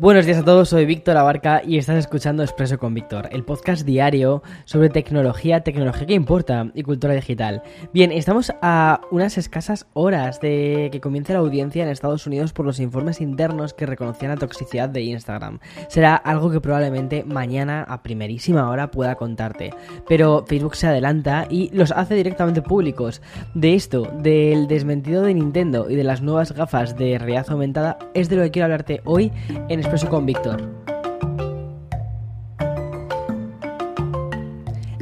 Buenos días a todos, soy Víctor Abarca y estás escuchando Expreso con Víctor, el podcast diario sobre tecnología, tecnología que importa y cultura digital. Bien, estamos a unas escasas horas de que comience la audiencia en Estados Unidos por los informes internos que reconocían la toxicidad de Instagram. Será algo que probablemente mañana a primerísima hora pueda contarte, pero Facebook se adelanta y los hace directamente públicos. De esto, del desmentido de Nintendo y de las nuevas gafas de realidad aumentada, es de lo que quiero hablarte hoy en Expreso con Víctor.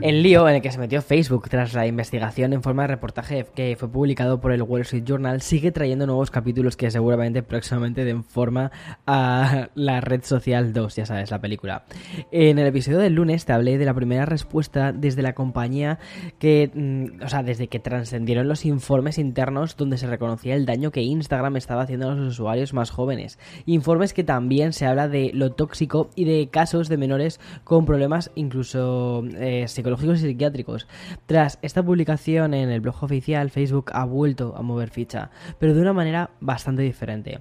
El lío en el que se metió Facebook tras la investigación en forma de reportaje que fue publicado por el Wall Street Journal sigue trayendo nuevos capítulos que seguramente próximamente den forma a la red social 2, ya sabes, la película. En el episodio del lunes te hablé de la primera respuesta desde la compañía que, mm, o sea, desde que trascendieron los informes internos donde se reconocía el daño que Instagram estaba haciendo a los usuarios más jóvenes. Informes que también se habla de lo tóxico y de casos de menores con problemas incluso eh, psicológicos y psiquiátricos. Tras esta publicación en el blog oficial, Facebook ha vuelto a mover ficha, pero de una manera bastante diferente.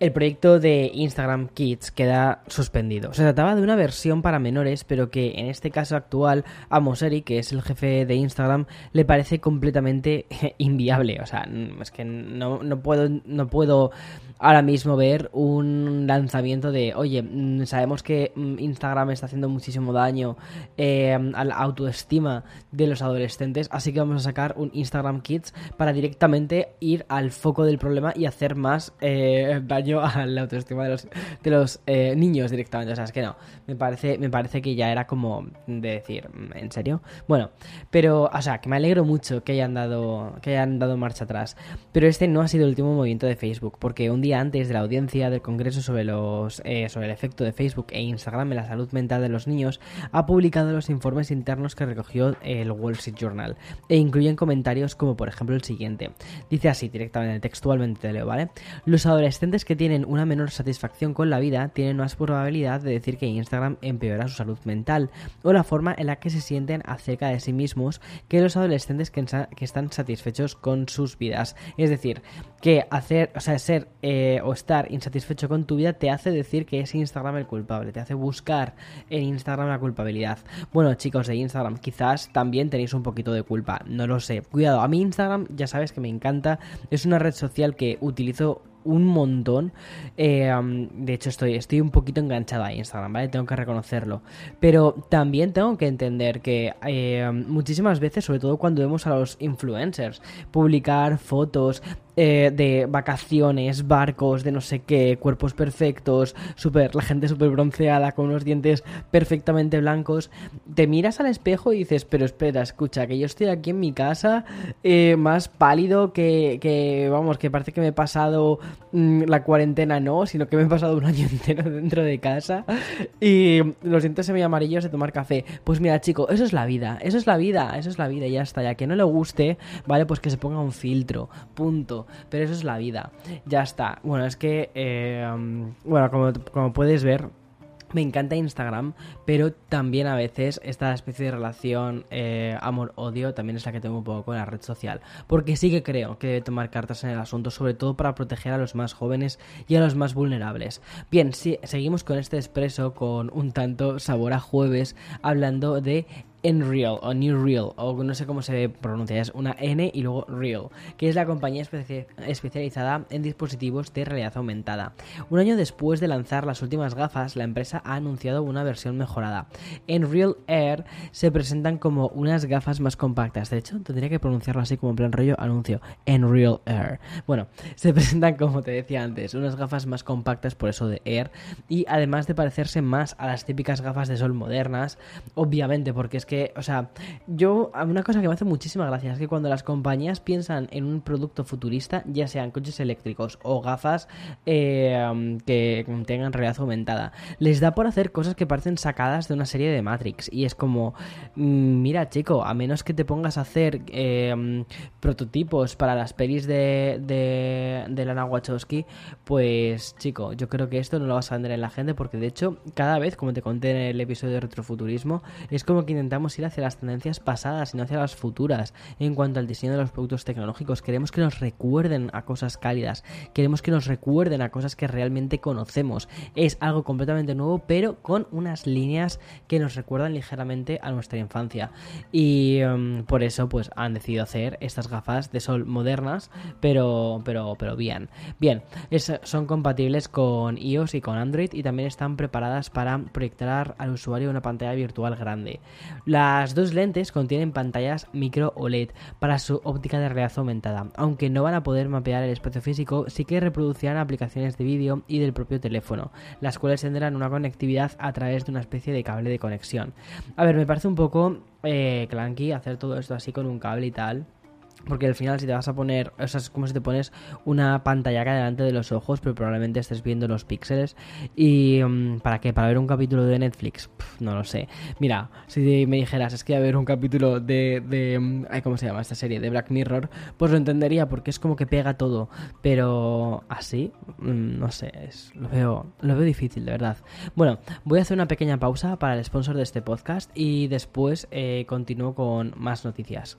El proyecto de Instagram Kids queda suspendido. Se trataba de una versión para menores, pero que en este caso actual a Moseri, que es el jefe de Instagram, le parece completamente inviable. O sea, es que no, no puedo, no puedo ahora mismo ver un lanzamiento de, oye, mm, sabemos que mm, Instagram está haciendo muchísimo daño eh, a la autoestima de los adolescentes, así que vamos a sacar un Instagram Kids para directamente ir al foco del problema y hacer más eh, a la autoestima de los, de los eh, niños directamente. O sea, es que no, me parece, me parece que ya era como de decir, mm, ¿en serio? Bueno, pero, o sea, que me alegro mucho que hayan dado, que hayan dado marcha atrás, pero este no ha sido el último movimiento de Facebook, porque un día antes de la audiencia del Congreso sobre, los, eh, sobre el efecto de Facebook e Instagram en la salud mental de los niños, ha publicado los informes internos que recogió el Wall Street Journal e incluyen comentarios como por ejemplo el siguiente. Dice así directamente, textualmente te leo, ¿vale? Los adolescentes que tienen una menor satisfacción con la vida tienen más probabilidad de decir que Instagram empeora su salud mental o la forma en la que se sienten acerca de sí mismos que los adolescentes que, están satisfechos con sus vidas. Es decir, que hacer, o sea, ser eh, o estar insatisfecho con tu vida te hace decir que es Instagram el culpable, te hace buscar en Instagram la culpabilidad. Bueno, chicos de Instagram, quizás también tenéis un poquito de culpa, no lo sé. Cuidado, a mí Instagram ya sabes que me encanta, es una red social que utilizo un montón. Eh, de hecho, estoy, estoy un poquito enganchada a Instagram, ¿vale? Tengo que reconocerlo. Pero también tengo que entender que eh, muchísimas veces, sobre todo cuando vemos a los influencers publicar fotos eh, de vacaciones, barcos, de no sé qué, cuerpos perfectos, super, la gente súper bronceada, con unos dientes perfectamente blancos, te miras al espejo y dices, pero espera, escucha, que yo estoy aquí en mi casa, eh, más pálido que, que, vamos, que parece que me he pasado mm, la cuarentena, no, sino que me he pasado un año entero dentro de casa y los dientes semi amarillos de tomar café. Pues mira, chico, eso es la vida, eso es la vida, eso es la vida y ya está, ya que no le guste, vale, pues que se ponga un filtro, punto pero eso es la vida. Ya está. Bueno, es que, eh, bueno, como, como puedes ver, me encanta Instagram, pero también a veces esta especie de relación eh, amor-odio también es la que tengo un poco con la red social. Porque sí que creo que debe tomar cartas en el asunto, sobre todo para proteger a los más jóvenes y a los más vulnerables. Bien, sí, seguimos con este expreso con un tanto sabor a jueves, hablando de Enreal o New Real o no sé cómo se pronuncia, es una N y luego Real, que es la compañía especializada en dispositivos de realidad aumentada. Un año después de lanzar las últimas gafas, la empresa ha anunciado una versión mejorada. Enreal Air se presentan como unas gafas más compactas, de hecho tendría que pronunciarlo así como en plan rollo anuncio, Enreal Air. Bueno, se presentan como te decía antes, unas gafas más compactas por eso de Air y además de parecerse más a las típicas gafas de sol modernas, obviamente porque es que, o sea, yo, una cosa que me hace muchísima gracia es que cuando las compañías piensan en un producto futurista, ya sean coches eléctricos o gafas eh, que tengan realidad aumentada, les da por hacer cosas que parecen sacadas de una serie de Matrix. Y es como, mm, mira, chico, a menos que te pongas a hacer eh, prototipos para las pelis de, de, de Lana Wachowski, pues, chico, yo creo que esto no lo vas a vender en la gente porque, de hecho, cada vez, como te conté en el episodio de Retrofuturismo, es como que intentamos ir hacia las tendencias pasadas y no hacia las futuras en cuanto al diseño de los productos tecnológicos. Queremos que nos recuerden a cosas cálidas, queremos que nos recuerden a cosas que realmente conocemos. Es algo completamente nuevo, pero con unas líneas que nos recuerdan ligeramente a nuestra infancia. Y em, por eso, pues han decidido hacer estas gafas de sol modernas, pero, pero, pero bien. Bien, son compatibles con iOS y con Android y también están preparadas para proyectar al usuario una pantalla virtual grande. Las dos lentes contienen pantallas micro OLED para su óptica de realidad aumentada. Aunque no van a poder mapear el espacio físico, sí que reproducirán aplicaciones de vídeo y del propio teléfono, las cuales tendrán una conectividad a través de una especie de cable de conexión. A ver, me parece un poco eh, clanky hacer todo esto así con un cable y tal. Porque al final si te vas a poner, o sea, es como si te pones una pantalla acá delante de los ojos, pero probablemente estés viendo los píxeles. ¿Y mm, para qué? ¿Para ver un capítulo de Netflix? no lo sé. Mira, si me dijeras, es que a ver un capítulo de, de... Mm, ¿Cómo se llama esta serie? De Black Mirror, pues lo entendería porque es como que pega todo. Pero así, mm, no sé, lo, veo, lo veo difícil, de verdad. Bueno, voy a hacer una pequeña pausa para el sponsor de este podcast y después eh, continúo con más noticias.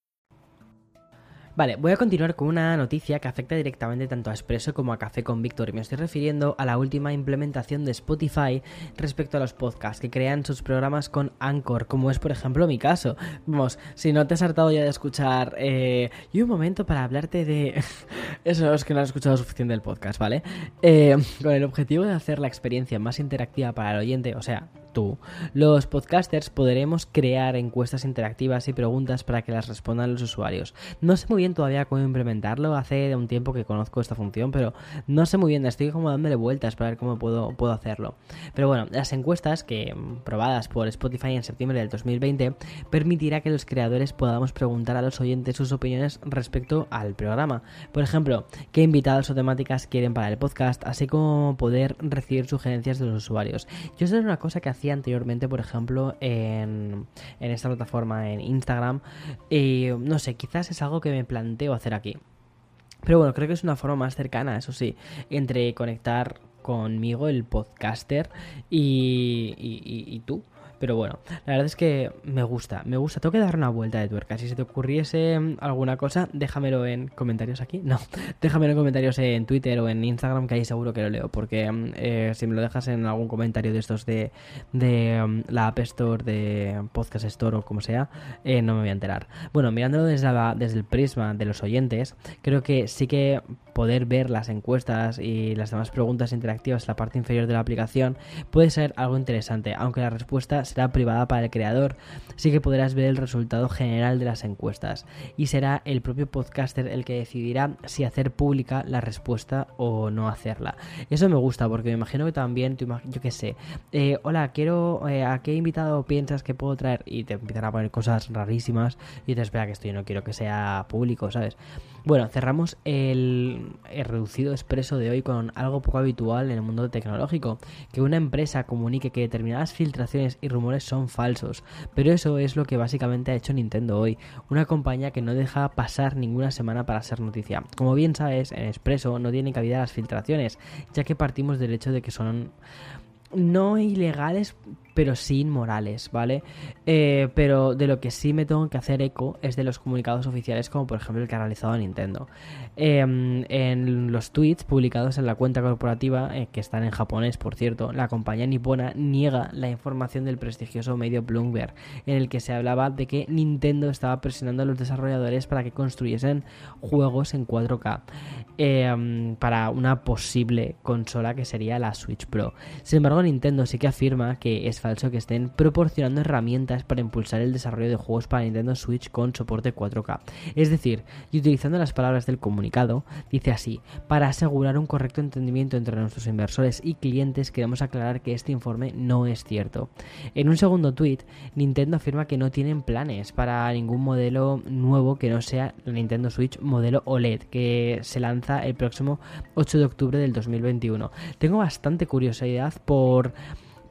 Vale, voy a continuar con una noticia que afecta directamente tanto a Expreso como a Café con Víctor me estoy refiriendo a la última implementación de Spotify respecto a los podcasts que crean sus programas con Anchor, como es por ejemplo mi caso. Vamos, si no te has hartado ya de escuchar eh, y un momento para hablarte de... Eso es que no has escuchado suficiente del podcast, ¿vale? Eh, con el objetivo de hacer la experiencia más interactiva para el oyente, o sea, tú. Los podcasters podremos crear encuestas interactivas y preguntas para que las respondan los usuarios. No sé muy bien todavía cómo implementarlo, hace un tiempo que conozco esta función, pero no sé muy bien, estoy como dándole vueltas para ver cómo puedo, puedo hacerlo. Pero bueno, las encuestas que probadas por Spotify en septiembre del 2020 permitirá que los creadores podamos preguntar a los oyentes sus opiniones respecto al programa. Por ejemplo, qué invitados o temáticas quieren para el podcast, así como poder recibir sugerencias de los usuarios. Yo eso es una cosa que hace anteriormente, por ejemplo, en, en esta plataforma, en Instagram. Y no sé, quizás es algo que me planteo hacer aquí. Pero bueno, creo que es una forma más cercana, eso sí, entre conectar conmigo, el podcaster, y, y tú. Pero bueno, la verdad es que me gusta, me gusta. Tengo que dar una vuelta de tuerca. Si se te ocurriese alguna cosa, déjamelo en comentarios aquí. No, déjamelo en comentarios en Twitter o en Instagram, que ahí seguro que lo leo. Porque mm, eh, si me lo dejas en algún comentario de estos de, de mm, la App Store, de Podcast Store o como sea, eh, no me voy a enterar. Bueno, mirándolo desde, desde el prisma de los oyentes, creo que sí que poder ver las encuestas y las demás preguntas interactivas en la parte inferior de la aplicación puede ser algo interesante, aunque la respuesta será privada para el creador, sí que podrás ver el resultado general de las encuestas y será el propio podcaster el que decidirá si hacer pública la respuesta o no hacerla. Eso me gusta porque me imagino que también, yo qué sé, eh, hola, quiero, eh, ¿a qué invitado piensas que puedo traer? Y te empiezan a poner cosas rarísimas y te espera que esto yo no quiero que sea público, ¿sabes? Bueno, cerramos el, reducido expreso de hoy con algo poco habitual en el mundo tecnológico, que una empresa comunique que determinadas filtraciones y rumores son falsos, pero eso es lo que básicamente ha hecho Nintendo hoy, una compañía que no deja pasar ninguna semana para ser noticia. Como bien sabes, en Expreso no tienen cabida las filtraciones, ya que partimos del hecho de que son no ilegales pero sin Morales, ¿vale? Eh, pero de lo que sí me tengo que hacer eco es de los comunicados oficiales, como por ejemplo el que ha realizado Nintendo. Em, en los tweets publicados en la cuenta corporativa, eh, que están en japonés, por cierto, la compañía nipona niega la información del prestigioso medio Bloomberg, en el que se hablaba de que Nintendo estaba presionando a los desarrolladores para que construyesen juegos en 4K em, para una posible consola que sería la Switch Pro. Sin embargo, Nintendo sí que afirma que es falso que estén proporcionando herramientas para impulsar el desarrollo de juegos para Nintendo Switch con soporte 4K. Es decir, y utilizando las palabras del comunicado, dice así, para asegurar un correcto entendimiento entre nuestros inversores y clientes queremos aclarar que este informe no es cierto. En un segundo tweet, Nintendo afirma que no tienen planes para ningún modelo nuevo que no sea la Nintendo Switch modelo OLED, que se lanza el próximo 8 de octubre del 2021. Tengo bastante curiosidad por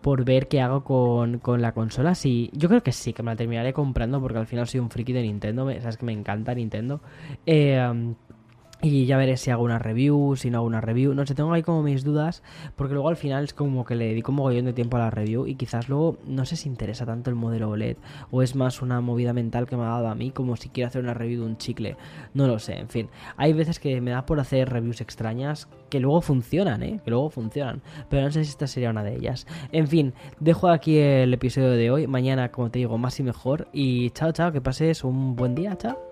por ver qué hago con, la consola. Sí, yo creo que sí, que me la terminaré comprando porque al final soy un friki de Nintendo. Sabes que me encanta Nintendo. Eh, y ya veré si hago una review, si no hago una review. No sé, tengo ahí como mis dudas. Porque luego al final es como que le dedico un mogollón de tiempo a la review. Y quizás luego no sé si interesa tanto el modelo OLED. O es más una movida mental que me ha dado a mí. Como si quiero hacer una review de un chicle. No lo sé, en fin. Hay veces que me da por hacer reviews extrañas. Que luego funcionan, ¿eh? Que luego funcionan. Pero no sé si esta sería una de ellas. En fin, dejo aquí el episodio de hoy. Mañana, como te digo, más y mejor. Y chao, chao. Que pases un buen día. Chao.